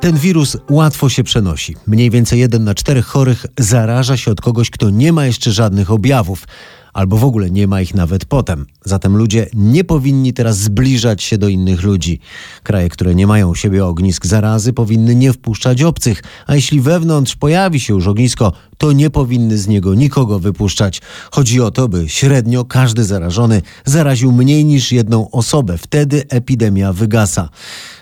Ten wirus łatwo się przenosi. Mniej więcej jeden na czterech chorych zaraża się od kogoś, kto nie ma jeszcze żadnych objawów albo w ogóle nie ma ich nawet potem. Zatem ludzie nie powinni teraz zbliżać się do innych ludzi. Kraje, które nie mają u siebie ognisk zarazy, powinny nie wpuszczać obcych, a jeśli wewnątrz pojawi się już ognisko, to nie powinny z niego nikogo wypuszczać. Chodzi o to, by średnio każdy zarażony zaraził mniej niż jedną osobę. Wtedy epidemia wygasa.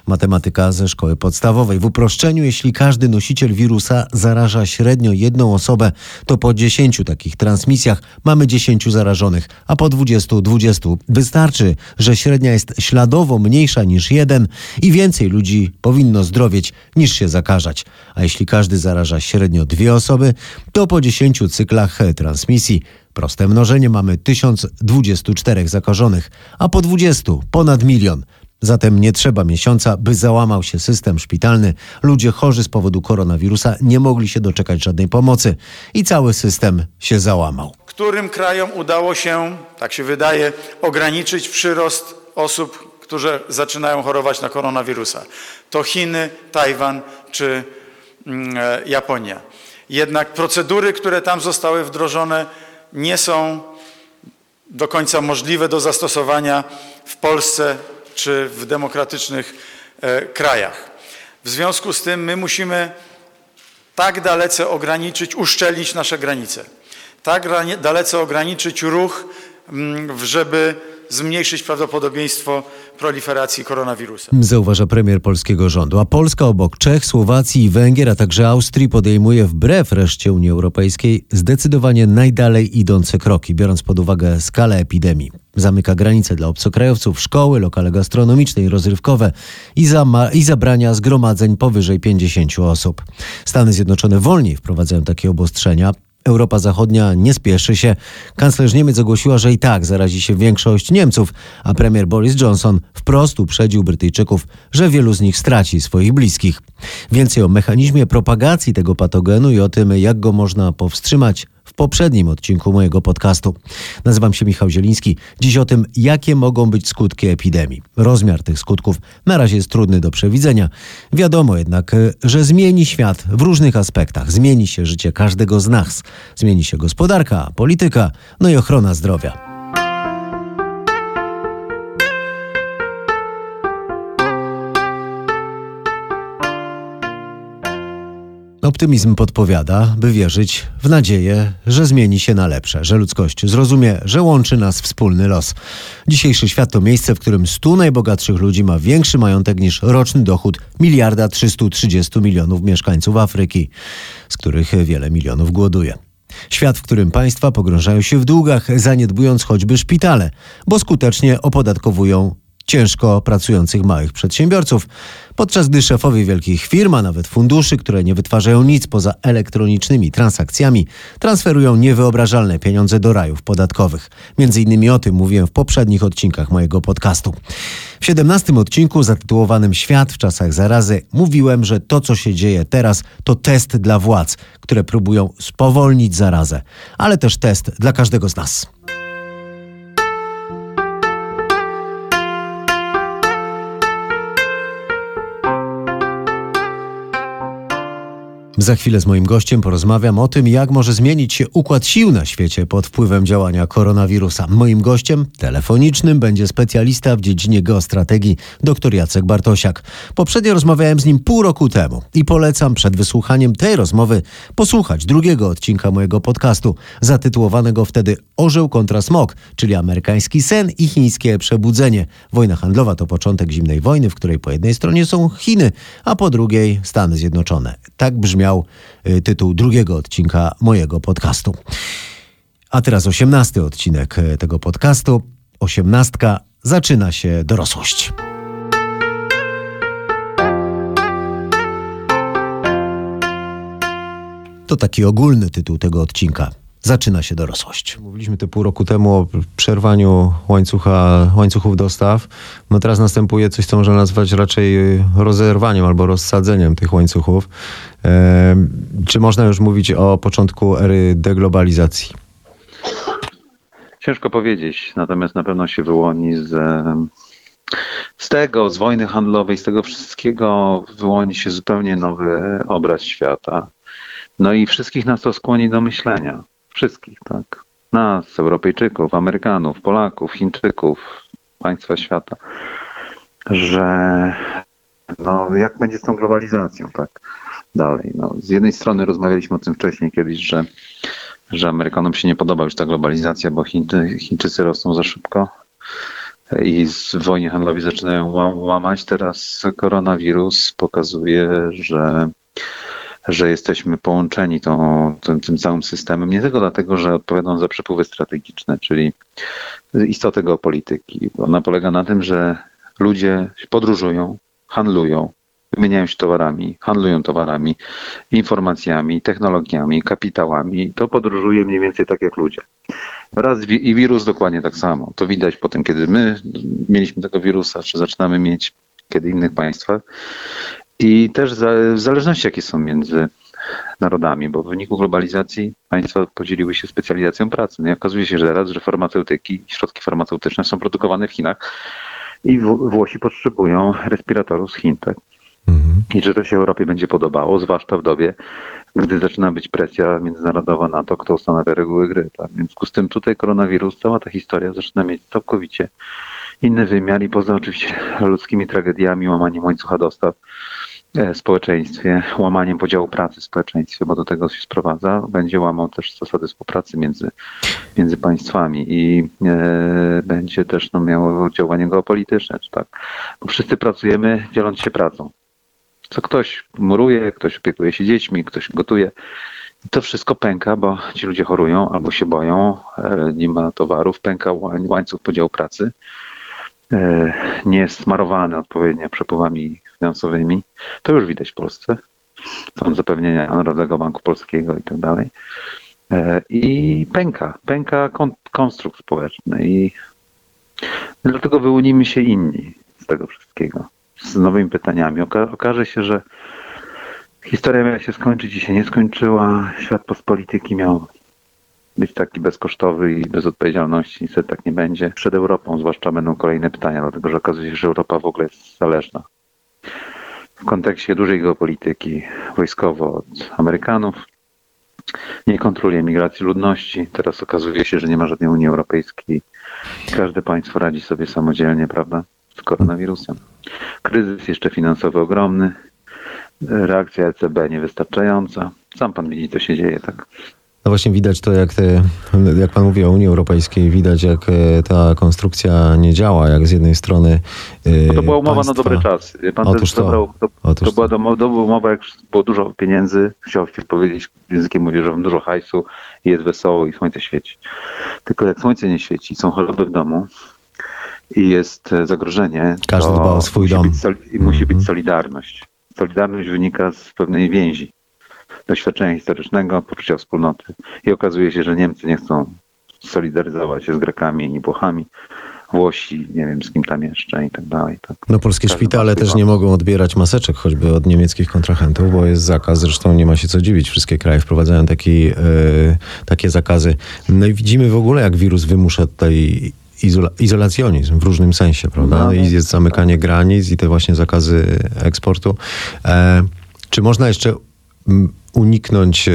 Matematyka ze szkoły podstawowej. W uproszczeniu, jeśli każdy nosiciel wirusa zaraża średnio jedną osobę, to po 10 takich transmisjach mamy 10 zarażonych, a po 20 20. Wystarczy, że średnia jest śladowo mniejsza niż jeden i więcej ludzi powinno zdrowieć niż się zakażać. A jeśli każdy zaraża średnio dwie osoby, to po 10 cyklach transmisji Proste mnożenie mamy 1024 zakażonych, a po 20 ponad milion. Zatem nie trzeba miesiąca, by załamał się system szpitalny. Ludzie chorzy z powodu koronawirusa nie mogli się doczekać żadnej pomocy i cały system się załamał. Którym krajom udało się, tak się wydaje, ograniczyć przyrost osób, którzy zaczynają chorować na koronawirusa? To Chiny, Tajwan czy mm, e, Japonia. Jednak procedury, które tam zostały wdrożone, nie są do końca możliwe do zastosowania w Polsce czy w demokratycznych e, krajach. W związku z tym my musimy tak dalece ograniczyć, uszczelnić nasze granice, tak dalece ograniczyć ruch, mm, żeby zmniejszyć prawdopodobieństwo proliferacji koronawirusa. Zauważa premier polskiego rządu. A Polska obok Czech, Słowacji i Węgier, a także Austrii podejmuje wbrew reszcie Unii Europejskiej zdecydowanie najdalej idące kroki, biorąc pod uwagę skalę epidemii. Zamyka granice dla obcokrajowców, szkoły, lokale gastronomiczne i rozrywkowe i, zama- i zabrania zgromadzeń powyżej 50 osób. Stany Zjednoczone wolniej wprowadzają takie obostrzenia. Europa Zachodnia nie spieszy się. Kanclerz Niemiec ogłosiła, że i tak zarazi się większość Niemców, a premier Boris Johnson wprost uprzedził Brytyjczyków, że wielu z nich straci swoich bliskich. Więcej o mechanizmie propagacji tego patogenu i o tym, jak go można powstrzymać poprzednim odcinku mojego podcastu. Nazywam się Michał Zieliński. Dziś o tym, jakie mogą być skutki epidemii. Rozmiar tych skutków na razie jest trudny do przewidzenia. Wiadomo jednak, że zmieni świat w różnych aspektach. Zmieni się życie każdego z nas. Zmieni się gospodarka, polityka, no i ochrona zdrowia. Optymizm podpowiada, by wierzyć w nadzieję, że zmieni się na lepsze, że ludzkość zrozumie, że łączy nas wspólny los. Dzisiejszy świat to miejsce, w którym 100 najbogatszych ludzi ma większy majątek niż roczny dochód miliarda 330 milionów mieszkańców Afryki, z których wiele milionów głoduje. Świat, w którym państwa pogrążają się w długach, zaniedbując choćby szpitale, bo skutecznie opodatkowują ciężko pracujących małych przedsiębiorców, podczas gdy szefowie wielkich firm, a nawet funduszy, które nie wytwarzają nic poza elektronicznymi transakcjami, transferują niewyobrażalne pieniądze do rajów podatkowych. Między innymi o tym mówiłem w poprzednich odcinkach mojego podcastu. W 17 odcinku zatytułowanym Świat w czasach zarazy mówiłem, że to co się dzieje teraz to test dla władz, które próbują spowolnić zarazę, ale też test dla każdego z nas. Za chwilę z moim gościem porozmawiam o tym, jak może zmienić się układ sił na świecie pod wpływem działania koronawirusa. Moim gościem telefonicznym będzie specjalista w dziedzinie geostrategii dr Jacek Bartosiak. Poprzednio rozmawiałem z nim pół roku temu i polecam przed wysłuchaniem tej rozmowy posłuchać drugiego odcinka mojego podcastu, zatytułowanego wtedy Orzeł kontra smog, czyli amerykański sen i chińskie przebudzenie. Wojna handlowa to początek zimnej wojny, w której po jednej stronie są Chiny, a po drugiej Stany Zjednoczone. Tak brzmiał miał y, tytuł drugiego odcinka mojego podcastu. A teraz osiemnasty odcinek y, tego podcastu. Osiemnastka zaczyna się dorosłość. To taki ogólny tytuł tego odcinka zaczyna się dorosłość. Mówiliśmy te pół roku temu o przerwaniu łańcucha, łańcuchów dostaw. No teraz następuje coś, co można nazwać raczej rozerwaniem albo rozsadzeniem tych łańcuchów. E, czy można już mówić o początku ery deglobalizacji? Ciężko powiedzieć, natomiast na pewno się wyłoni z, z z tego, z wojny handlowej, z tego wszystkiego wyłoni się zupełnie nowy obraz świata. No i wszystkich nas to skłoni do myślenia. Wszystkich, tak. Nas, Europejczyków, Amerykanów, Polaków, Chińczyków, państwa świata, że no, jak będzie z tą globalizacją, tak dalej. No, z jednej strony rozmawialiśmy o tym wcześniej kiedyś, że, że Amerykanom się nie podoba już ta globalizacja, bo Chińczy, Chińczycy rosną za szybko i z wojnie handlowej zaczynają ła- łamać. Teraz koronawirus pokazuje, że, że jesteśmy połączeni tą, tym, tym całym systemem. Nie tylko dlatego, że odpowiadam za przepływy strategiczne, czyli istotę geopolityki. Ona polega na tym, że ludzie podróżują, handlują, wymieniają się towarami, handlują towarami, informacjami, technologiami, kapitałami. To podróżuje mniej więcej tak jak ludzie. Raz wi- i wirus dokładnie tak samo. To widać potem, kiedy my mieliśmy tego wirusa, czy zaczynamy mieć kiedy innych państwach. I też w zależności jakie są między narodami, bo w wyniku globalizacji państwa podzieliły się specjalizacją pracy. No i okazuje się że teraz, że farmaceutyki, środki farmaceutyczne są produkowane w Chinach i Wł- Włosi potrzebują respiratorów z Chin. Tak? Mhm. I że to się Europie będzie podobało, zwłaszcza w dobie, gdy zaczyna być presja międzynarodowa na to, kto ustanawia reguły gry. Tak? W związku z tym tutaj koronawirus, cała ta historia zaczyna mieć całkowicie inny wymiar i poza oczywiście ludzkimi tragediami, łamaniem łańcucha dostaw e, w społeczeństwie, łamaniem podziału pracy w społeczeństwie, bo do tego się sprowadza, będzie łamał też zasady współpracy między, między państwami i e, będzie też no, miało działanie geopolityczne. Czy tak? Bo wszyscy pracujemy dzieląc się pracą. Co ktoś muruje, ktoś opiekuje się dziećmi, ktoś gotuje. I To wszystko pęka, bo ci ludzie chorują albo się boją, e, nie ma towarów, pęka łań- łańcuch podziału pracy, nie jest smarowany odpowiednio przepływami finansowymi. To już widać w Polsce. Są zapewnienia Narodowego Banku Polskiego i tak dalej. E, I pęka, pęka kon- konstrukt społeczny i dlatego wyłonimy się inni z tego wszystkiego, z nowymi pytaniami. Oka- okaże się, że historia miała się skończyć i się nie skończyła. Świat postpolityki miał być taki bezkosztowy i bez odpowiedzialności. Niestety tak nie będzie. Przed Europą zwłaszcza będą kolejne pytania, dlatego że okazuje się, że Europa w ogóle jest zależna. W kontekście dużej geopolityki wojskowo od Amerykanów nie kontroluje migracji ludności. Teraz okazuje się, że nie ma żadnej Unii Europejskiej. Każde państwo radzi sobie samodzielnie, prawda, z koronawirusem. Kryzys jeszcze finansowy ogromny. Reakcja ECB niewystarczająca. Sam pan widzi, co się dzieje, tak? No właśnie widać to, jak, te, jak pan mówi o Unii Europejskiej, widać jak e, ta konstrukcja nie działa, jak z jednej strony e, Bo to była umowa państwa, na dobre czasy. Pan Otóż to. dobrał, to, Otóż to, była, to. była umowa, jak było dużo pieniędzy, chciał się powiedzieć językiem młodzieżowym, dużo hajsu, i jest wesoło i słońce świeci. Tylko jak słońce nie świeci, są choroby w domu i jest e, zagrożenie, Każdy dba o swój musi dom. Być, sol- i musi Mhm. być solidarność. Solidarność wynika z pewnej więzi, doświadczenia historycznego, poczucia wspólnoty. I okazuje się, że Niemcy nie chcą solidaryzować się z Grekami ani Włochami. Włosi, nie wiem z kim tam jeszcze i tak dalej. Tak. No polskie Każdy szpitale swój też dom. nie mogą odbierać maseczek, choćby od niemieckich kontrahentów, bo jest zakaz, zresztą nie ma się co dziwić. Wszystkie kraje wprowadzają taki, e, takie zakazy. No i widzimy w ogóle, jak wirus wymusza tutaj izola, izolacjonizm w różnym sensie, prawda? No, I jest zamykanie granic i te właśnie zakazy eksportu. E, czy można jeszcze uniknąć e,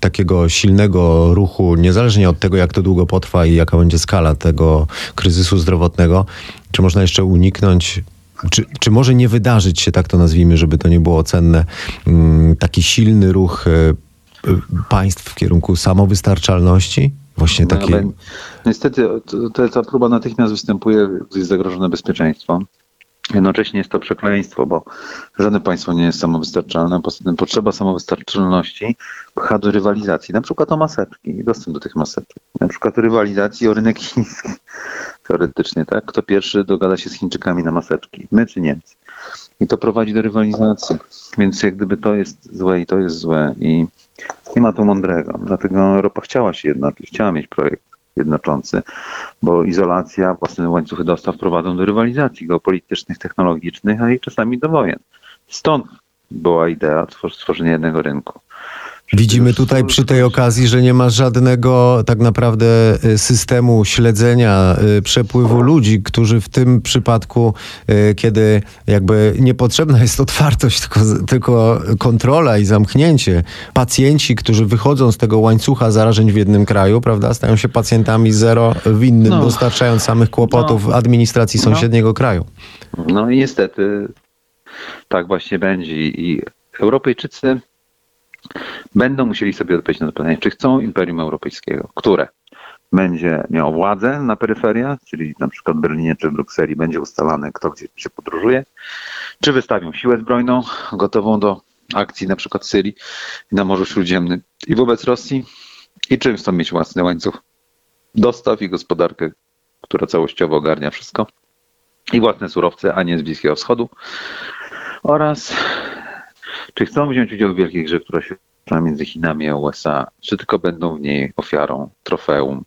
takiego silnego ruchu, niezależnie od tego, jak to długo potrwa i jaka będzie skala tego kryzysu zdrowotnego, czy można jeszcze uniknąć, czy, czy może nie wydarzyć się, tak to nazwijmy, żeby to nie było cenne, taki silny ruch e, państw w kierunku samowystarczalności? Właśnie No, takie... ale niestety to, to, ta próba natychmiast występuje, gdy jest zagrożone bezpieczeństwo. Jednocześnie jest to przekleństwo, bo żadne państwo nie jest samowystarczalne. Poza tym potrzeba samowystarczalności pcha do rywalizacji, na przykład o maseczki dostęp do tych maseczek. Na przykład rywalizacji o rynek chiński. Teoretycznie, tak? Kto pierwszy dogada się z Chińczykami na maseczki? My czy Niemcy? I to prowadzi do rywalizacji. Więc jak gdyby to jest złe i to jest złe i nie ma tu mądrego. Dlatego Europa chciała się jednoczyć, chciała mieć projekt jednoczący, bo izolacja, własne łańcuchy dostaw prowadzą do rywalizacji geopolitycznych, technologicznych, a i czasami do wojen. Stąd była idea twor- stworzenia jednego rynku. Widzimy tutaj przy tej okazji, że nie ma żadnego tak naprawdę y, systemu śledzenia y, przepływu ludzi, którzy w tym przypadku, y, kiedy jakby niepotrzebna jest otwartość, tylko, tylko kontrola i zamknięcie, pacjenci, którzy wychodzą z tego łańcucha zarażeń w jednym kraju, prawda, stają się pacjentami zero w innym, No. dostarczając samych kłopotów No. administracji No. sąsiedniego kraju. No i niestety tak właśnie będzie. I Europejczycy będą musieli sobie odpowiedzieć na to pytanie, czy chcą Imperium Europejskiego, które będzie miało władzę na peryferiach, czyli na przykład w Berlinie czy w Brukseli będzie ustalane, kto gdzie się podróżuje, czy wystawią siłę zbrojną gotową do akcji na przykład w Syrii na Morzu Śródziemnym i wobec Rosji i czym chcą mieć własny łańcuch dostaw i gospodarkę, która całościowo ogarnia wszystko i własne surowce, a nie z Bliskiego Wschodu. Oraz czy chcą wziąć udział w wielkiej grze, która się między Chinami a USA, czy tylko będą w niej ofiarą, trofeum.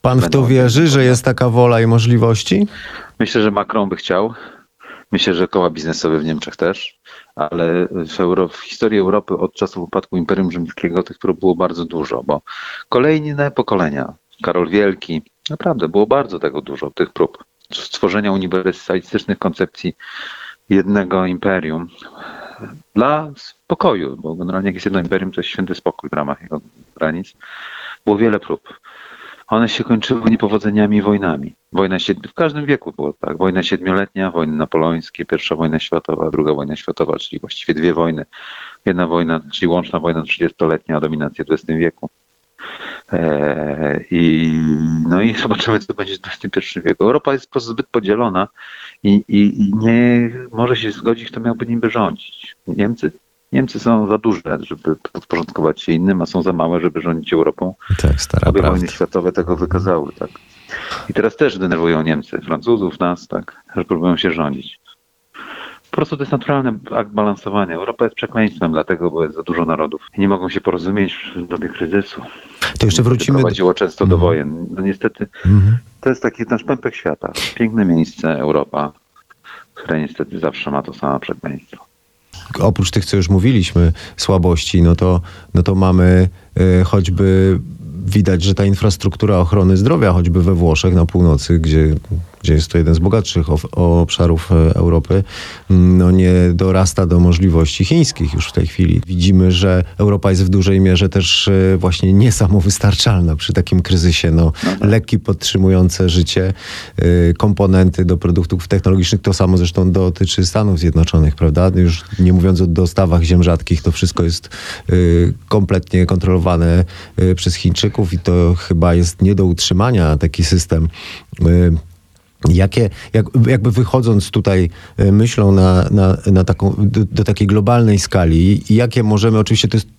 Pan w to wierzy, że jest taka wola i możliwości? Myślę, że Macron by chciał. Myślę, że koła biznesowe w Niemczech też, ale w, Euro, w historii Europy od czasów upadku Imperium Rzymskiego tych prób było bardzo dużo, bo kolejne pokolenia, Karol Wielki, naprawdę było bardzo tego dużo, tych prób stworzenia uniwersalistycznych koncepcji jednego imperium dla spokoju, bo generalnie jak jest jedno imperium, to jest święty spokój w ramach jego granic. Było wiele prób. One się kończyły niepowodzeniami i wojnami. Wojna siedmi... W każdym wieku było tak. Wojna siedmioletnia, wojny napoleońskie, pierwsza wojna światowa, druga wojna światowa, czyli właściwie dwie wojny. Jedna wojna, czyli łączna wojna trzydziestoletnia o dominację w XX wieku. Eee, I, no i zobaczymy, co będzie w XXI wieku. Europa jest po prostu zbyt podzielona i, i, i nie może się zgodzić, kto miałby niby rządzić. Niemcy, Niemcy są za duże, żeby podporządkować się innym, a są za małe, żeby rządzić Europą. Tak, stara Obie wojny światowe tego wykazały, tak. I teraz też denerwują Niemcy, Francuzów, nas, tak, że próbują się rządzić. Po prostu to jest naturalny akt balansowania. Europa jest przekleństwem dlatego, bo jest za dużo narodów. I nie mogą się porozumieć w dobie kryzysu. To jeszcze To wrócimy. Prowadziło często do wojen. No niestety Mhm. to jest taki nasz pępek świata. Piękne miejsce, Europa, które niestety zawsze ma to samo przekleństwo. Oprócz tych, co już mówiliśmy, słabości, no to, no to mamy e, choćby widać, że ta infrastruktura ochrony zdrowia, choćby we Włoszech na północy, gdzie, gdzie jest to jeden z bogatszych obszarów e, Europy, mm, no nie dorasta do możliwości chińskich już w tej chwili. Widzimy, że Europa jest w dużej mierze też e, właśnie niesamowystarczalna przy takim kryzysie. No, leki podtrzymujące życie, e, komponenty do produktów technologicznych, to samo zresztą dotyczy Stanów Zjednoczonych, prawda? Już nie mówiąc o dostawach ziem rzadkich, to wszystko jest kompletnie kontrolowane przez Chińczyków i to chyba jest nie do utrzymania taki system. Jakie, jak, jakby wychodząc tutaj e, myślą na, na, na taką, do, do takiej globalnej skali, jakie możemy, oczywiście to jest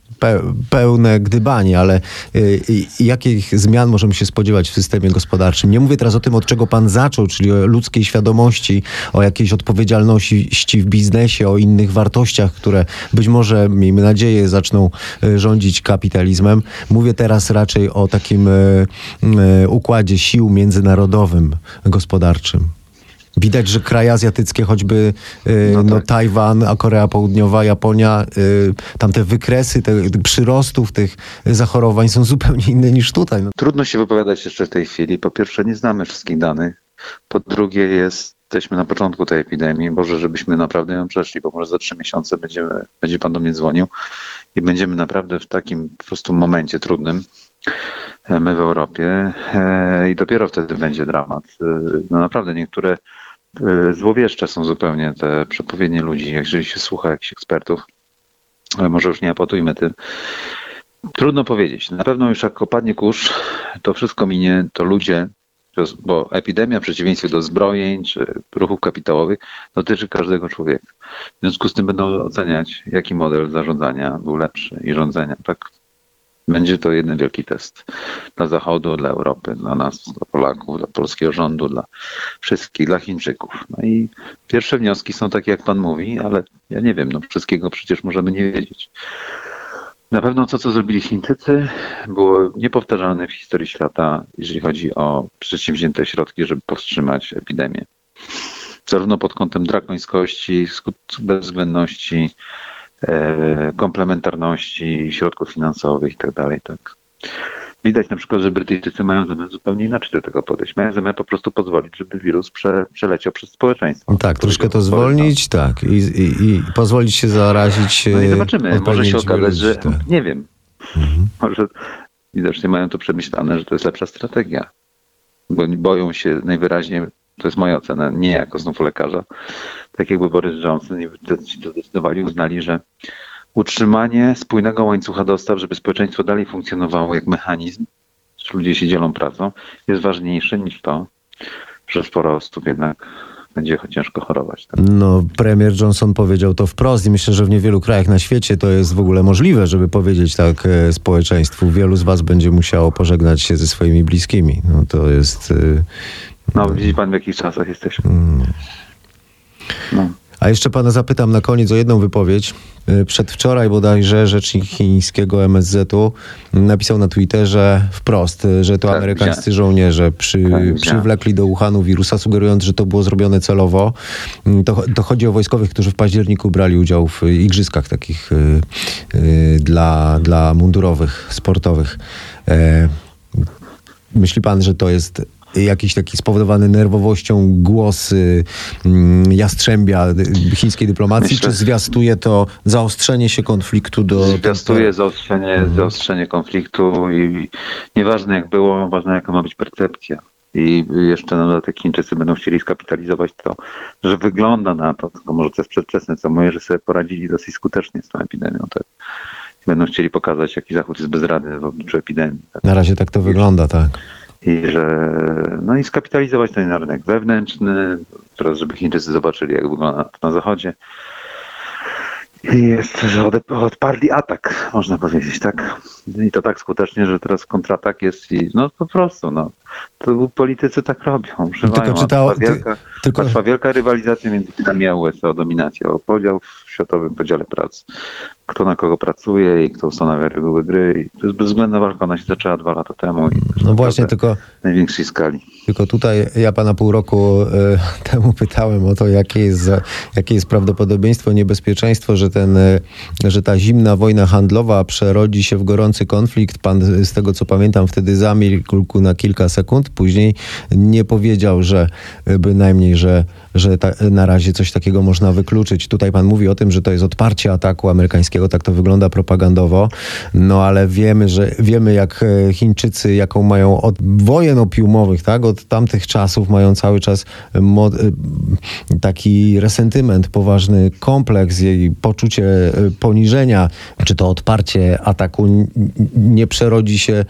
pełne gdybanie, ale y, jakich zmian możemy się spodziewać w systemie gospodarczym? Nie mówię teraz o tym, od czego pan zaczął, czyli o ludzkiej świadomości, o jakiejś odpowiedzialności w biznesie, o innych wartościach, które być może, miejmy nadzieję, zaczną y, rządzić kapitalizmem. Mówię teraz raczej o takim y, układzie sił międzynarodowym, gospodarczym. Widać, że kraje azjatyckie, choćby y, no, No tak. Tajwan, a Korea Południowa, Japonia, y, tam te wykresy te, przyrostów tych zachorowań są zupełnie inne niż tutaj. No. Trudno się wypowiadać jeszcze w tej chwili. Po pierwsze, nie znamy wszystkich danych. Po drugie, jesteśmy na początku tej epidemii. Boże, żebyśmy naprawdę ją przeszli, bo może za trzy miesiące będziemy, będzie pan do mnie dzwonił i będziemy naprawdę w takim po prostu momencie trudnym. e, My w Europie e, i dopiero wtedy będzie dramat. E, No naprawdę niektóre złowieszcze są zupełnie te przepowiednie ludzi, jeżeli się słucha jakichś ekspertów. Ale może już nie apotujmy tym. Trudno powiedzieć. Na pewno już jak opadnie kurz, to wszystko minie, to ludzie, bo epidemia w przeciwieństwie do zbrojeń czy ruchów kapitałowych dotyczy każdego człowieka. W związku z tym będą oceniać, jaki model zarządzania był lepszy i rządzenia. Tak będzie to jeden wielki test dla Zachodu, dla Europy, dla nas, dla Polaków, dla polskiego rządu, dla wszystkich, dla Chińczyków. No i pierwsze wnioski są takie, jak pan mówi, ale ja nie wiem, no wszystkiego przecież możemy nie wiedzieć. Na pewno to, co zrobili Chińczycy, było niepowtarzalne w historii świata, jeżeli chodzi o przedsięwzięte środki, żeby powstrzymać epidemię. Zarówno pod kątem drakońskości, bezwzględności, komplementarności środków finansowych i tak dalej. Tak. Widać na przykład, że Brytyjczycy mają zamiar zupełnie inaczej do tego podejść. Mają zamiar po prostu pozwolić, żeby wirus prze, przeleciał przez społeczeństwo. Tak, troszkę to zwolnić, tak, i, i, i pozwolić się zarazić. No i e, zobaczymy. Może się okazać, ludzi, że tak. nie wiem. Może widocznie mają to przemyślane, że to jest lepsza strategia. Bo oni boją się najwyraźniej, to jest moja ocena, nie jako znów lekarza, tak jakby Borys Johnson i ci to zdecydowali, uznali, że utrzymanie spójnego łańcucha dostaw, żeby społeczeństwo dalej funkcjonowało jak mechanizm, że ludzie się dzielą pracą, jest ważniejsze niż to, że sporo osób jednak będzie ciężko chorować. Tak? No, premier Johnson powiedział to wprost i myślę, że w niewielu krajach na świecie to jest w ogóle możliwe, żeby powiedzieć tak e, społeczeństwu. Wielu z was będzie musiało pożegnać się ze swoimi bliskimi. No to jest... e, No, widzi pan w jakich czasach jesteśmy. No. A jeszcze pana zapytam na koniec o jedną wypowiedź. Y, Przedwczoraj bodajże rzecznik chińskiego MSZ-u napisał na Twitterze wprost, y, że to Tak, amerykańscy żołnierze przy, Tak, przywlekli do Wuhanu wirusa, sugerując, że to było zrobione celowo. Y, To, to chodzi o wojskowych, którzy w październiku brali udział w y, igrzyskach takich dla, dla mundurowych, sportowych. E, Myśli pan, że to jest jakiś taki spowodowany nerwowością głos y, mm, jastrzębia chińskiej dyplomacji, Myślę- czy zwiastuje to zaostrzenie się konfliktu do... Zwiastuje zaostrzenie, zaostrzenie konfliktu i nieważne jak było, ważne jaka ma być percepcja. I jeszcze na dodatek Chińczycy będą chcieli skapitalizować to, że wygląda na to, tylko może to jest przedwczesne, co mówię, że sobie poradzili dosyć skutecznie z tą epidemią. Tak? Będą chcieli pokazać, jaki Zachód jest bezradny w obliczu epidemii. Tak? Na razie tak to wygląda, tak. I że no i skapitalizować ten rynek wewnętrzny, teraz żeby Chińczycy zobaczyli, jak wygląda to na zachodzie. I jest, że odparli atak, można powiedzieć, tak? I to tak skutecznie, że teraz kontratak jest i no po prostu, no. To politycy tak robią. Tylko trwa wielka, ty- tylko- trwa wielka rywalizacja między Chinami a USA o dominację, o podział w światowym podziale pracy. Kto na kogo pracuje i kto ustanawia reguły gry. I to jest bezwzględna walka, ona się zaczęła dwa lata temu. No właśnie, tylko, w największej skali. tylko tutaj ja pana pół roku y, temu pytałem o to, jakie jest, jakie jest prawdopodobieństwo, niebezpieczeństwo, że, ten, y, że ta zimna wojna handlowa przerodzi się w gorący konflikt. Pan z tego, co pamiętam, wtedy zamilkł na kilka sekund. Później nie powiedział, że y, bynajmniej, że, że ta, na razie coś takiego można wykluczyć. Tutaj pan mówi o tym, że to jest odparcie ataku amerykańskiego, tak to wygląda propagandowo, no ale wiemy, że wiemy jak e, Chińczycy, jaką mają od wojen opiumowych, tak, od tamtych czasów mają cały czas e, taki resentyment, poważny kompleks i poczucie e, poniżenia, czy to odparcie ataku nie przerodzi się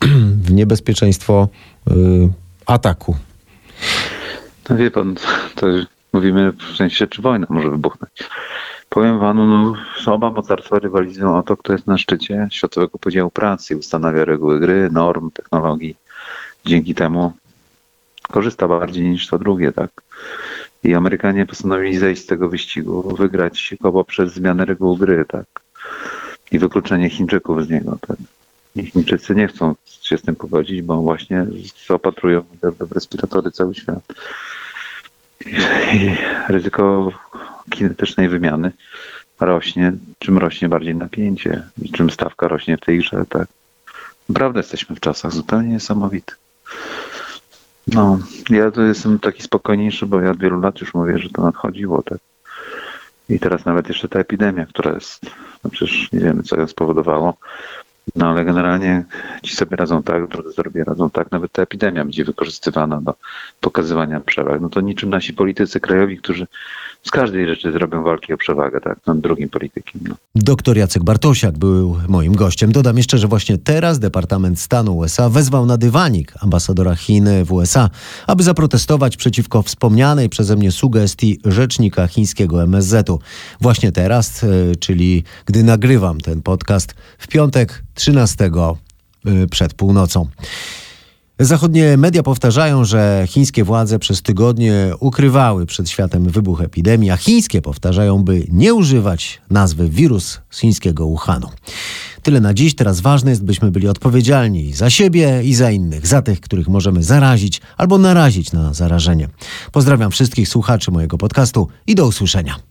w niebezpieczeństwo e, ataku. No wie pan, to mówimy w sensie, czy wojna może wybuchnąć. Powiem panu, no, oba mocarstwa rywalizują o to, kto jest na szczycie światowego podziału pracy, ustanawia reguły gry, norm, technologii. Dzięki temu korzysta bardziej niż to drugie, tak? I Amerykanie postanowili zejść z tego wyścigu, wygrać go poprzez zmianę reguł gry, tak? I wykluczenie Chińczyków z niego, tak? I Chińczycy nie chcą się z tym pogodzić, bo właśnie zaopatrują w respiratory cały świat. I ryzyko kinetycznej wymiany rośnie, czym rośnie bardziej napięcie i czym stawka rośnie w tej grze, tak. Naprawdę jesteśmy w czasach zupełnie niesamowitych. No, ja tu jestem taki spokojniejszy, bo ja od wielu lat już mówię, że to nadchodziło, tak. I teraz nawet jeszcze ta epidemia, która jest, no przecież nie wiemy, co ją spowodowało, no ale generalnie ci sobie radzą tak, drudzy sobie radzą tak. Nawet ta epidemia będzie wykorzystywana do pokazywania przewag. No to niczym nasi politycy krajowi, którzy z każdej rzeczy zrobią walki o przewagę, tak, nad drugim politykiem. No. Doktor Jacek Bartosiak był moim gościem. Dodam jeszcze, że właśnie teraz Departament Stanu USA wezwał na dywanik ambasadora Chin w USA, aby zaprotestować przeciwko wspomnianej przeze mnie sugestii rzecznika chińskiego MSZ-u. Właśnie teraz, e, czyli gdy nagrywam ten podcast w piątek 13 e, przed północą. Zachodnie media powtarzają, że chińskie władze przez tygodnie ukrywały przed światem wybuch epidemii, a chińskie powtarzają, by nie używać nazwy wirus z chińskiego Wuhanu. Tyle na dziś. Teraz ważne jest, byśmy byli odpowiedzialni za siebie i za innych, za tych, których możemy zarazić albo narazić na zarażenie. Pozdrawiam wszystkich słuchaczy mojego podcastu i do usłyszenia.